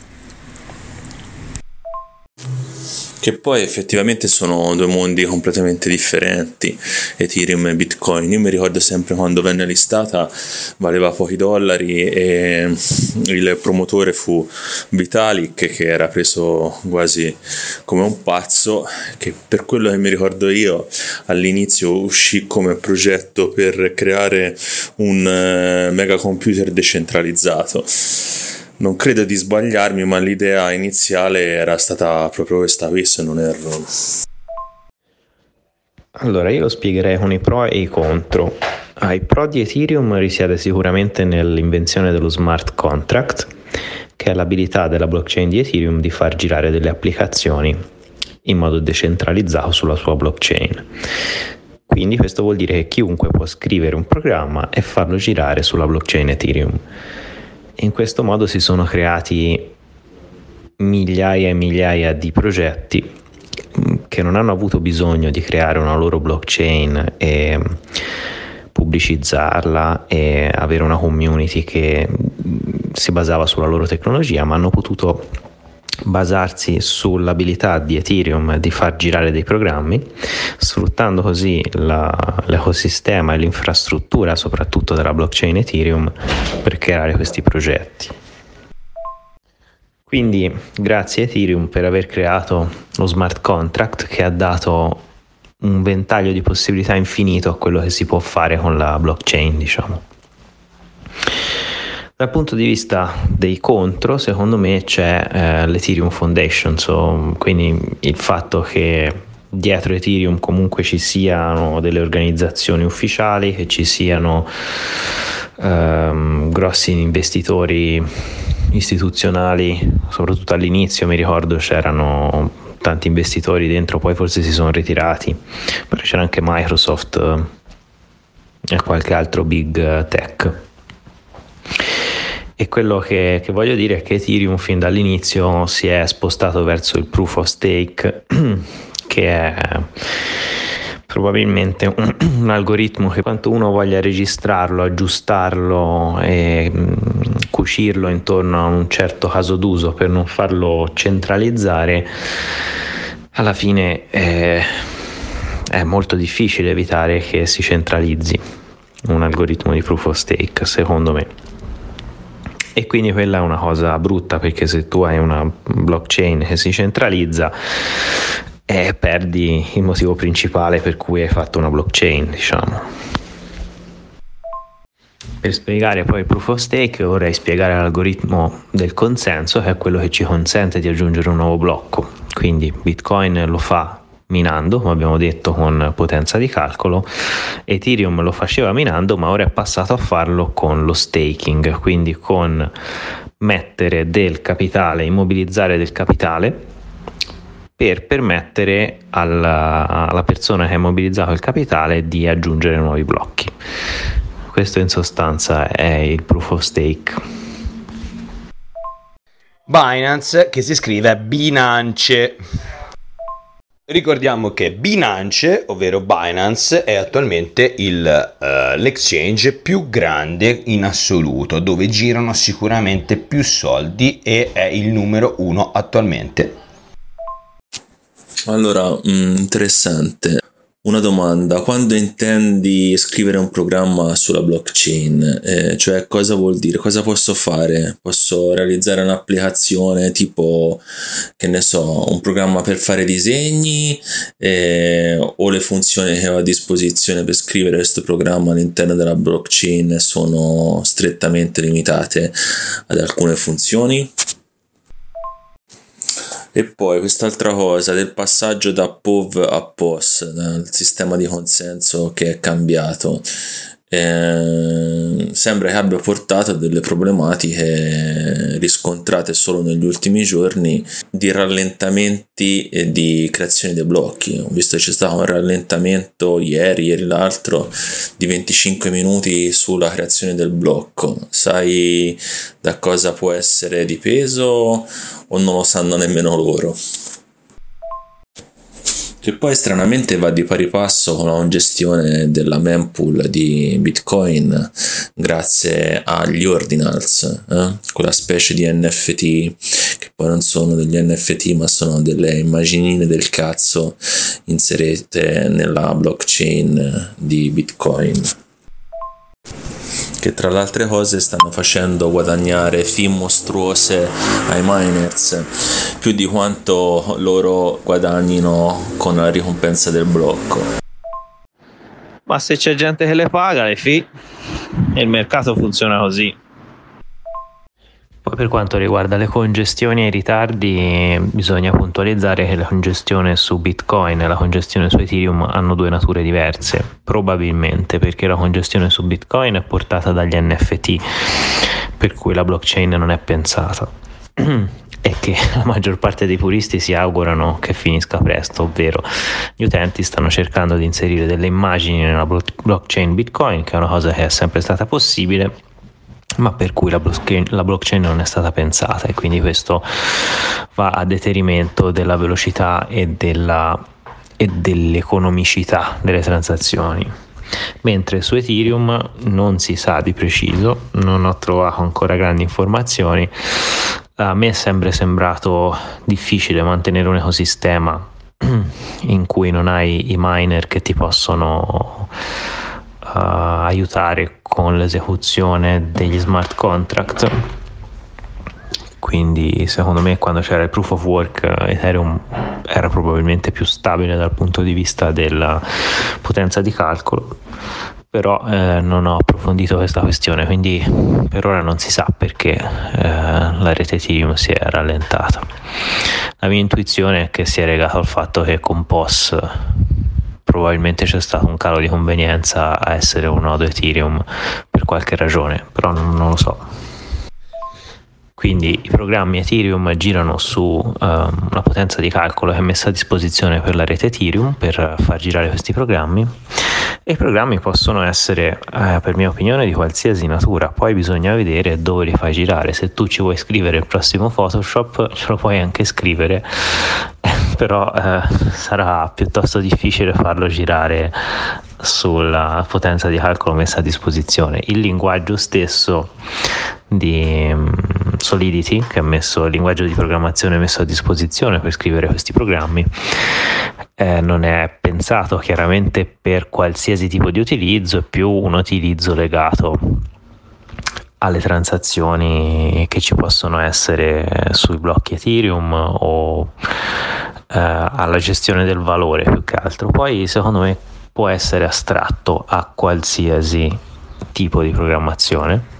Che poi effettivamente sono due mondi completamente differenti, Ethereum e Bitcoin. Io mi ricordo sempre quando venne listata valeva pochi dollari e il promotore fu Vitalik che era preso quasi come un pazzo, che per quello che mi ricordo io all'inizio uscì come progetto per creare un eh, mega computer decentralizzato non credo di sbagliarmi, ma l'idea iniziale era stata proprio questa qui, se non erro. Allora, io lo spiegherei con i pro e i contro. Ah, I pro di Ethereum risiede sicuramente nell'invenzione dello smart contract, che è l'abilità della blockchain di Ethereum di far girare delle applicazioni in modo decentralizzato sulla sua blockchain. Quindi questo vuol dire che chiunque può scrivere un programma e farlo girare sulla blockchain Ethereum. In questo modo si sono creati migliaia e migliaia di progetti che non hanno avuto bisogno di creare una loro blockchain e pubblicizzarla e avere una community che si basava sulla loro tecnologia, ma hanno potuto basarsi sull'abilità di Ethereum di far girare dei programmi, sfruttando così la, l'ecosistema e l'infrastruttura, soprattutto della blockchain Ethereum, per creare questi progetti. Quindi grazie Ethereum per aver creato lo smart contract che ha dato un ventaglio di possibilità infinito a quello che si può fare con la blockchain, diciamo. Dal punto di vista dei contro, secondo me c'è eh, l'Ethereum Foundation, so, quindi il fatto che dietro Ethereum comunque ci siano delle organizzazioni ufficiali, che ci siano ehm, grossi investitori istituzionali, soprattutto all'inizio mi ricordo c'erano tanti investitori dentro, poi forse si sono ritirati, però c'era anche Microsoft eh, e qualche altro big tech. E quello che, che, voglio dire è che Ethereum fin dall'inizio si è spostato verso il proof of stake, che è probabilmente un, un, algoritmo che quanto uno voglia registrarlo, aggiustarlo e mh, cucirlo intorno a un certo caso d'uso per non farlo centralizzare, alla fine è, è molto difficile evitare che si centralizzi un algoritmo di proof of stake, secondo me. E quindi quella è una cosa brutta perché se tu hai una blockchain che si centralizza eh, perdi il motivo principale per cui hai fatto una blockchain, diciamo. Per spiegare poi il proof of stake vorrei spiegare l'algoritmo del consenso che è quello che ci consente di aggiungere un nuovo blocco. Quindi Bitcoin lo fa minando, come abbiamo detto, con potenza di calcolo. Ethereum lo faceva minando, ma ora è passato a farlo con lo staking, quindi con mettere del capitale, immobilizzare del capitale per permettere alla, alla persona che ha immobilizzato il capitale di aggiungere nuovi blocchi. Questo in sostanza è il proof of stake. Binance che si scrive Binance. Ricordiamo che Binance, ovvero Binance, è attualmente il, uh, l'exchange più grande in assoluto, dove girano sicuramente più soldi e è il numero uno attualmente. Allora, mm, interessante. Una domanda, quando intendi scrivere un programma sulla blockchain, eh, cioè cosa vuol dire? Cosa posso fare? Posso realizzare un'applicazione tipo, che ne so, un programma per fare disegni eh, o le funzioni che ho a disposizione per scrivere questo programma all'interno della blockchain sono strettamente limitate ad alcune funzioni? E poi quest'altra cosa del passaggio da POV a POS, dal sistema di consenso che è cambiato. Eh, sembra che abbia portato a delle problematiche riscontrate solo negli ultimi giorni di rallentamenti e di creazione dei blocchi. Ho visto che c'è stato un rallentamento ieri, ieri l'altro, di 25 minuti sulla creazione del blocco. Sai da cosa può essere dipeso o non lo sanno nemmeno loro? Che poi stranamente va di pari passo con la gestione della mempool di Bitcoin grazie agli ordinals, eh? quella specie di NFT che poi non sono degli NFT ma sono delle immaginine del cazzo inserite nella blockchain di Bitcoin che tra le altre cose stanno facendo guadagnare fee mostruose ai miners più di quanto loro guadagnino con la ricompensa del blocco. Ma se c'è gente che le paga le fee, il mercato funziona così. Poi per quanto riguarda le congestioni e i ritardi, bisogna puntualizzare che la congestione su Bitcoin e la congestione su Ethereum hanno due nature diverse, probabilmente perché la congestione su Bitcoin è portata dagli NFT, per cui la blockchain non è pensata. e che la maggior parte dei puristi si augurano che finisca presto, ovvero gli utenti stanno cercando di inserire delle immagini nella blockchain Bitcoin, che è una cosa che è sempre stata possibile, ma per cui la blockchain, la blockchain, non è stata pensata e quindi questo va a deterimento della velocità e, della, e dell'economicità delle transazioni. Mentre su Ethereum non si sa di preciso, non ho trovato ancora grandi informazioni, a me è sempre sembrato difficile mantenere un ecosistema in cui non hai i miner che ti possono aiutare con l'esecuzione degli smart contract. Quindi secondo me quando c'era il proof of work Ethereum era probabilmente più stabile dal punto di vista della potenza di calcolo però eh, non ho approfondito questa questione, quindi per ora non si sa perché eh, la rete Ethereum si è rallentata. La mia intuizione è che sia legato al fatto che con POS probabilmente c'è stato un calo di convenienza a essere un nodo Ethereum per qualche ragione, però non, non lo so. Quindi i programmi Ethereum girano su um, una potenza di calcolo che è messa a disposizione per la rete Ethereum per far girare questi programmi e i programmi possono essere, eh, per mia opinione, di qualsiasi natura. Poi bisogna vedere dove li fai girare. Se tu ci vuoi scrivere il prossimo Photoshop, ce lo puoi anche scrivere, però eh, sarà piuttosto difficile farlo girare sulla potenza di calcolo messa a disposizione. Il linguaggio stesso di um, Solidity, che ha messo il linguaggio di programmazione messo a disposizione per scrivere questi programmi, eh, non è pensato chiaramente per qualsiasi tipo di utilizzo, è più un utilizzo legato alle transazioni che ci possono essere sui blocchi Ethereum o eh, alla gestione del valore più che altro. Poi secondo me può essere astratto a qualsiasi tipo di programmazione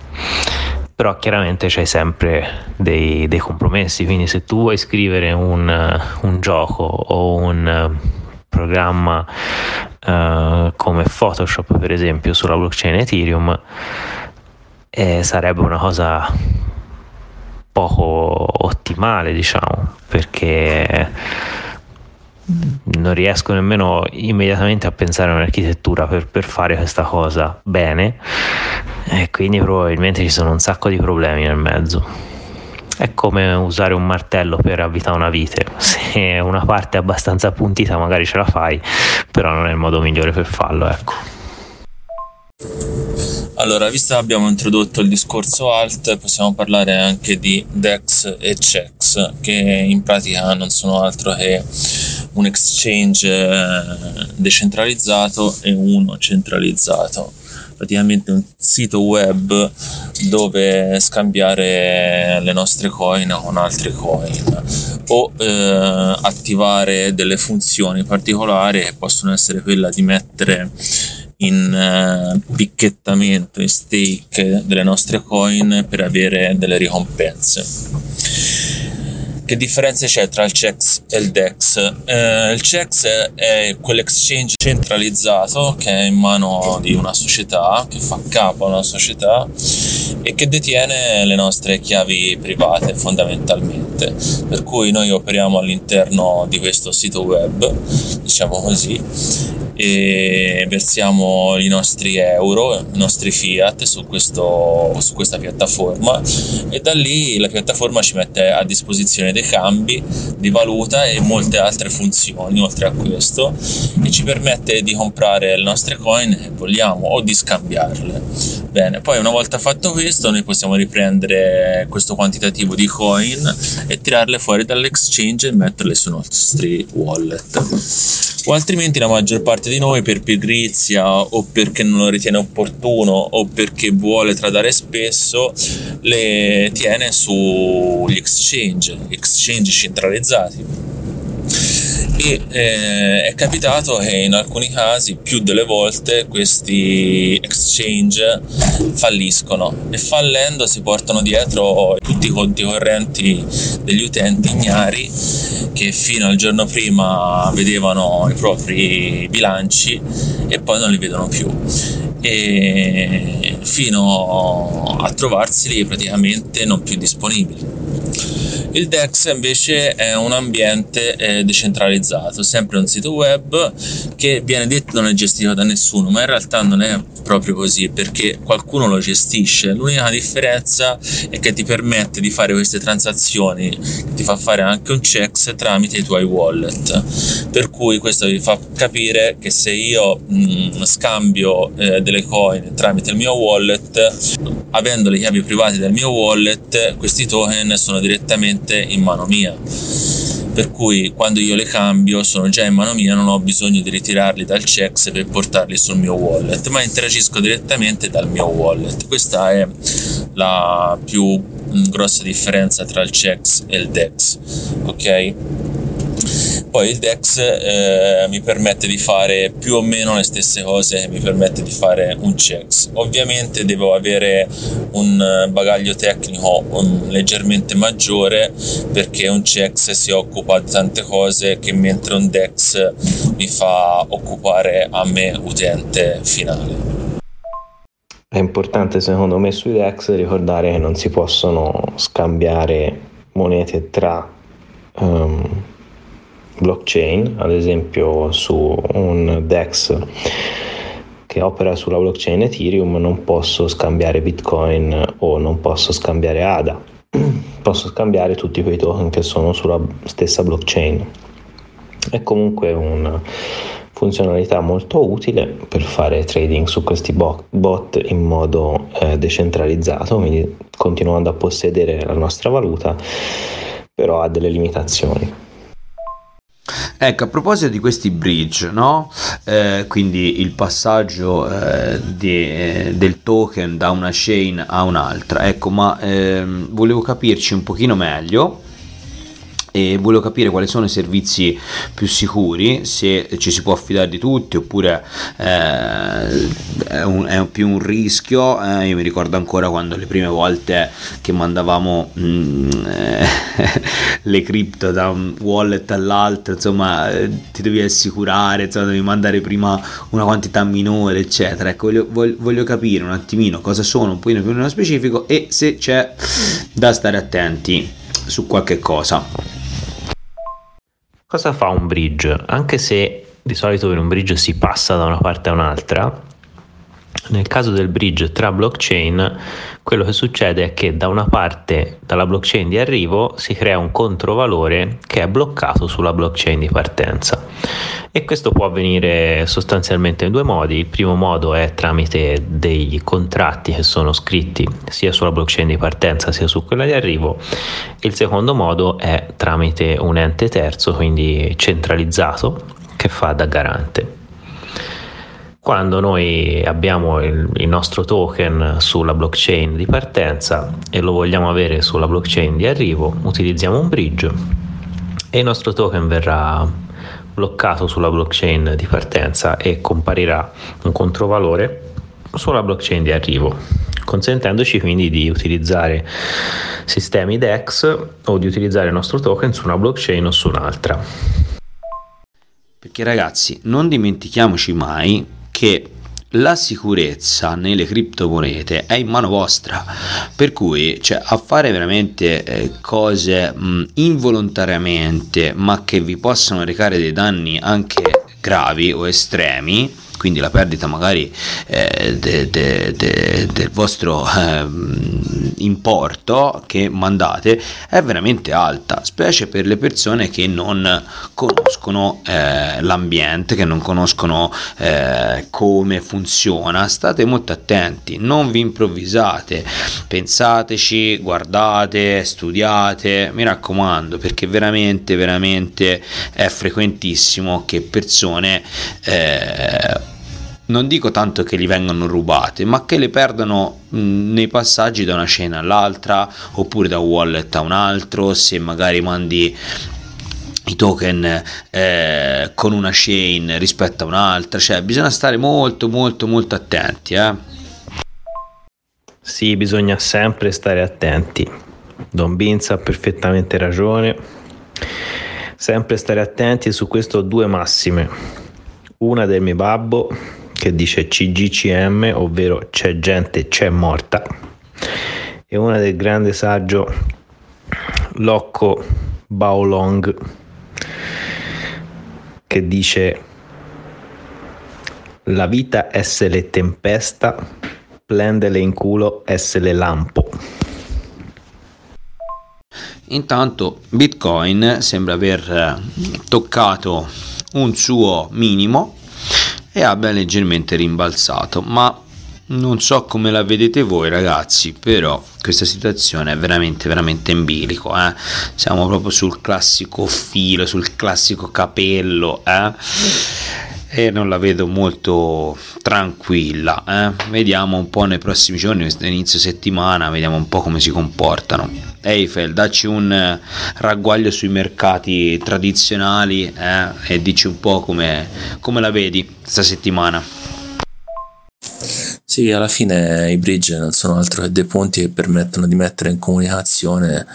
però chiaramente c'hai sempre dei, dei, compromessi, quindi se tu vuoi scrivere un, un gioco o un programma uh, come Photoshop per esempio sulla blockchain Ethereum eh, sarebbe una cosa poco ottimale diciamo perché non riesco nemmeno immediatamente a pensare a un'architettura per, per fare questa cosa bene e quindi probabilmente ci sono un sacco di problemi nel mezzo. È come usare un martello per avvitare una vite. Se una parte è abbastanza appuntita magari ce la fai, però non è il modo migliore per farlo, ecco. Allora, visto che abbiamo introdotto il discorso alt, possiamo parlare anche di DEX e CHEX, che in pratica non sono altro che un exchange eh, decentralizzato e uno centralizzato. Praticamente un sito web dove scambiare le nostre coin con altre coin o eh, attivare delle funzioni particolari che possono essere quella di mettere in uh, picchettamento, in stake delle nostre coin per avere delle ricompense che differenza c'è tra il CEX e il DEX? Eh, il CEX è quell'exchange centralizzato che è in mano di una società, che fa capo a una società e che detiene le nostre chiavi private fondamentalmente. Per cui noi operiamo all'interno di questo sito web, diciamo così, e versiamo i nostri euro, i nostri fiat su, questo, su questa piattaforma e da lì la piattaforma ci mette a disposizione dei cambi di valuta e molte altre funzioni oltre a questo e ci permette di comprare le nostre coin che vogliamo o di scambiarle. Bene, poi una volta fatto questo noi possiamo riprendere questo quantitativo di coin e tirarle fuori dall'exchange e metterle sui nostri wallet o altrimenti la maggior parte di noi per pigrizia o perché non lo ritiene opportuno o perché vuole tradare spesso le tiene sugli exchange, exchange centralizzati. E eh, è capitato che in alcuni casi più delle volte questi exchange falliscono e fallendo si portano dietro tutti i conti correnti degli utenti ignari che fino al giorno prima vedevano i propri bilanci e poi non li vedono più. E fino a trovarseli praticamente non più disponibili Il DEX invece è un ambiente eh, decentralizzato, sempre un sito web che viene detto non è gestito da nessuno, ma in realtà non è proprio così perché qualcuno lo gestisce. L'unica differenza è che ti permette di fare queste transazioni, ti fa fare anche un checks tramite i tuoi wallet. Per cui questo vi fa capire che se io mh, mm, scambio eh, delle coin tramite il mio wallet, avendo le chiavi private del mio wallet, questi token sono direttamente in mano mia per cui quando io le cambio sono già in mano mia, non ho bisogno di ritirarli dal checks per portarli sul mio wallet, ma interagisco direttamente dal mio wallet. Questa è la più grossa differenza tra il checks e il DEX, ok? Poi il DEX eh, mi permette di fare più o meno le stesse cose che mi permette di fare un checks. Ovviamente devo avere un bagaglio tecnico un, leggermente maggiore perché un checks si occupa di tante cose che mentre un DEX mi fa occupare a me utente finale. È importante secondo me sui DEX ricordare che non si possono scambiare monete tra um, blockchain, ad esempio su un DEX che opera sulla blockchain Ethereum non posso scambiare Bitcoin o non posso scambiare ADA, posso scambiare tutti quei token che sono sulla stessa blockchain. È comunque una funzionalità molto utile per fare trading su questi bot in modo eh, decentralizzato, quindi continuando a possedere la nostra valuta, però ha delle limitazioni. Ecco, a proposito di questi bridge, no? eh, quindi il passaggio eh, di, eh, del token da una chain a un'altra, ecco, ma ehm, volevo capirci un pochino meglio e volevo capire quali sono i servizi più sicuri, se ci si può affidare di tutti oppure eh, è, un, è, più un rischio. Eh, io mi ricordo ancora quando le prime volte che mandavamo mm, eh, le cripto da un wallet all'altro, insomma, ti devi assicurare, insomma, devi mandare prima una quantità minore, eccetera. Ecco, voglio, voglio, voglio capire un attimino cosa sono un po' più nello specifico e se c'è da stare attenti su qualche cosa. Cosa fa un bridge? Anche se di solito per un bridge si passa da una parte a un'altra, nel caso del bridge tra blockchain, quello che succede è che da una parte, dalla blockchain di arrivo, si crea un controvalore che è bloccato sulla blockchain di partenza. E questo può avvenire sostanzialmente in due modi. Il primo modo è tramite dei contratti che sono scritti sia sulla blockchain di partenza sia su quella di arrivo. Il secondo modo è tramite un ente terzo, quindi centralizzato, che fa da garante. Quando noi abbiamo il, il, nostro token sulla blockchain di partenza e lo vogliamo avere sulla blockchain di arrivo, utilizziamo un bridge e il nostro token verrà bloccato sulla blockchain di partenza e comparirà un controvalore sulla blockchain di arrivo, consentendoci quindi di utilizzare sistemi DEX o di utilizzare il nostro token su una blockchain o su un'altra. Perché ragazzi, non dimentichiamoci mai che la sicurezza nelle criptomonete è in mano vostra. Per cui cioè, a fare veramente eh, cose mh, involontariamente ma che vi possono recare dei danni anche gravi o estremi quindi la perdita magari eh, de, de, de, del vostro eh, importo che mandate è veramente alta, specie per le persone che non conoscono eh, l'ambiente, che non conoscono eh, come funziona. State molto attenti, non vi improvvisate, pensateci, guardate, studiate, mi raccomando, perché veramente, veramente è frequentissimo che persone eh, non dico tanto che gli vengano rubate, ma che le perdono mh, nei passaggi da una scena all'altra, oppure da un wallet a un altro, se magari mandi i token eh, con una chain rispetto a un'altra, cioè bisogna stare molto molto molto attenti. Eh? Sì, bisogna sempre stare attenti. Don Binz ha perfettamente ragione. Sempre stare attenti su questo due massime. Una del mio babbo che dice CGCM, ovvero c'è gente, c'è morta, e una del grande saggio Locco Baolong che dice la vita essere tempesta, prendele in culo essere lampo. Intanto Bitcoin sembra aver eh, toccato un suo minimo e abbia leggermente rimbalzato, ma non so come la vedete voi ragazzi, però questa situazione è veramente veramente in bilico, eh? siamo proprio sul classico filo, sul classico capello, eh? E non la vedo molto tranquilla. Eh? Vediamo un po' nei prossimi giorni, inizio settimana, vediamo un po' come si comportano. Eiffel, dacci un eh, ragguaglio sui mercati tradizionali eh? e dici un po' come, come la vedi questa settimana. Sì, alla fine i bridge non sono altro che dei ponti che permettono di mettere in comunicazione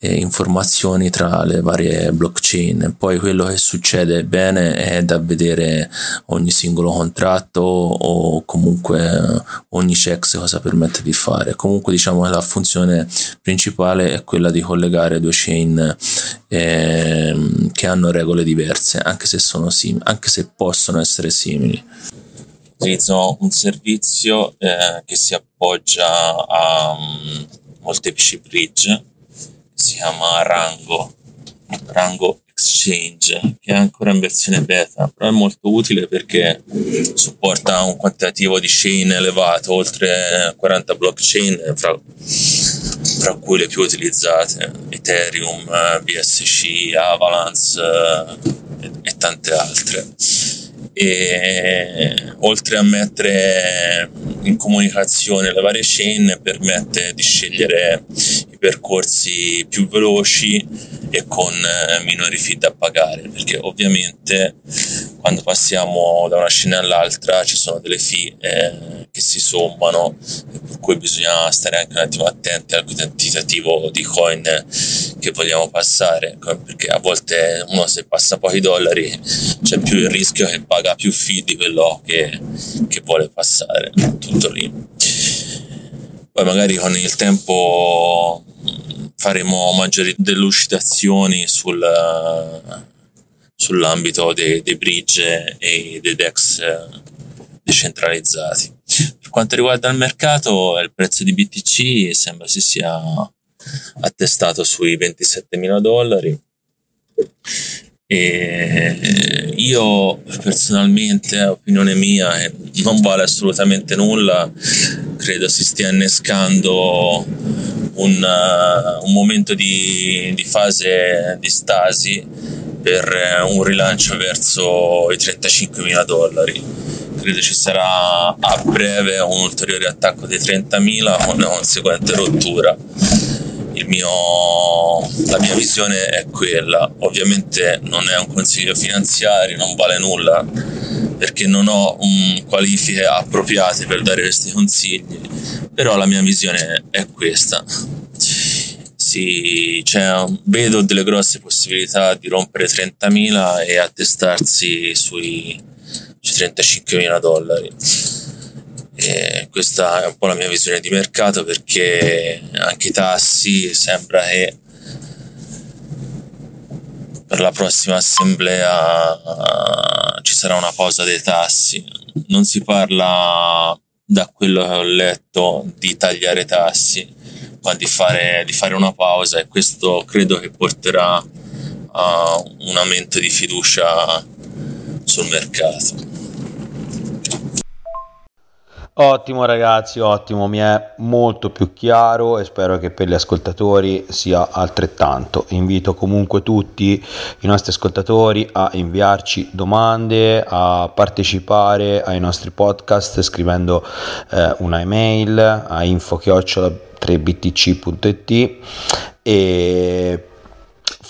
eh, informazioni tra le varie blockchain. Poi quello che succede bene è da vedere ogni singolo contratto o comunque ogni checks cosa permette di fare. Comunque diciamo che la funzione principale è quella di collegare due chain eh, che hanno regole diverse, anche se, sono sim- anche se possono essere simili utilizzo un servizio eh, che si appoggia a um, molteplici bridge, si chiama Rango, Rango Exchange, che è ancora in versione beta, però è molto utile perché supporta un quantitativo di chain elevato, oltre 40 blockchain, fra, fra cui le più utilizzate, Ethereum, BSC, Avalanche eh, e, e tante altre e oltre a mettere in comunicazione le varie chain permette di scegliere percorsi più veloci e con eh, minori fee da pagare perché ovviamente quando passiamo da una scena all'altra ci sono delle fee eh, che si sommano per cui bisogna stare anche un attimo attenti al quantitativo di coin che vogliamo passare perché a volte uno se passa pochi dollari c'è più il rischio che paga più fee di quello che, che vuole passare tutto lì poi magari con il tempo faremo maggiori delucidazioni sul, sull'ambito dei, dei, bridge e dei DEX decentralizzati. Per quanto riguarda il mercato, il prezzo di BTC sembra si sia attestato sui 27 mila dollari. E io personalmente, opinione mia, non vale assolutamente nulla, credo si stia innescando un, uh, un momento di, di, fase di stasi per un rilancio verso i 35 mila dollari. Credo ci sarà a breve un ulteriore attacco dei 30.000 con una conseguente rottura. Mio, la mia visione è quella. Ovviamente non è un consiglio finanziario, non vale nulla perché non ho um, qualifiche appropriate per dare questi consigli, però la mia visione è questa. Sì, cioè, vedo delle grosse possibilità di rompere 30.000 e attestarsi sui, sui 35.000 dollari. E questa è un po' la mia visione di mercato perché anche i tassi sembra che per la prossima assemblea ci sarà una pausa dei tassi. Non si parla, da quello che ho letto, di tagliare tassi, ma di fare, di fare una pausa e questo credo che porterà a un aumento di fiducia sul mercato. Ottimo ragazzi, ottimo, mi è molto più chiaro e spero che per gli ascoltatori sia altrettanto. Invito comunque tutti i nostri ascoltatori a inviarci domande, a partecipare ai nostri podcast scrivendo eh, una email a info-3btc.it e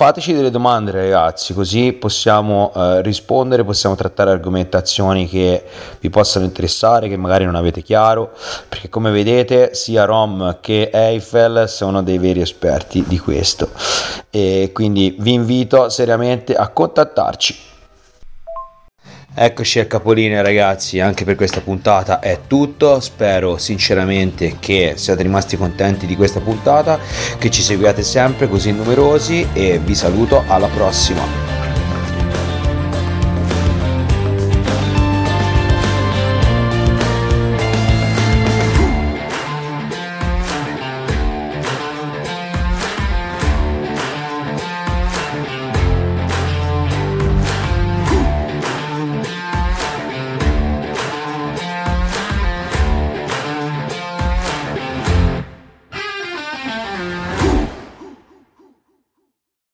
Fateci delle domande ragazzi, così possiamo eh, rispondere, possiamo trattare argomentazioni che vi possano interessare, che magari non avete chiaro, perché come vedete sia Rom che Eiffel sono dei veri esperti di questo. E quindi vi invito seriamente a contattarci. Eccoci al capolinea ragazzi, anche per questa puntata è tutto, spero sinceramente che siate rimasti contenti di questa puntata, che ci seguiate sempre così numerosi e vi saluto alla prossima.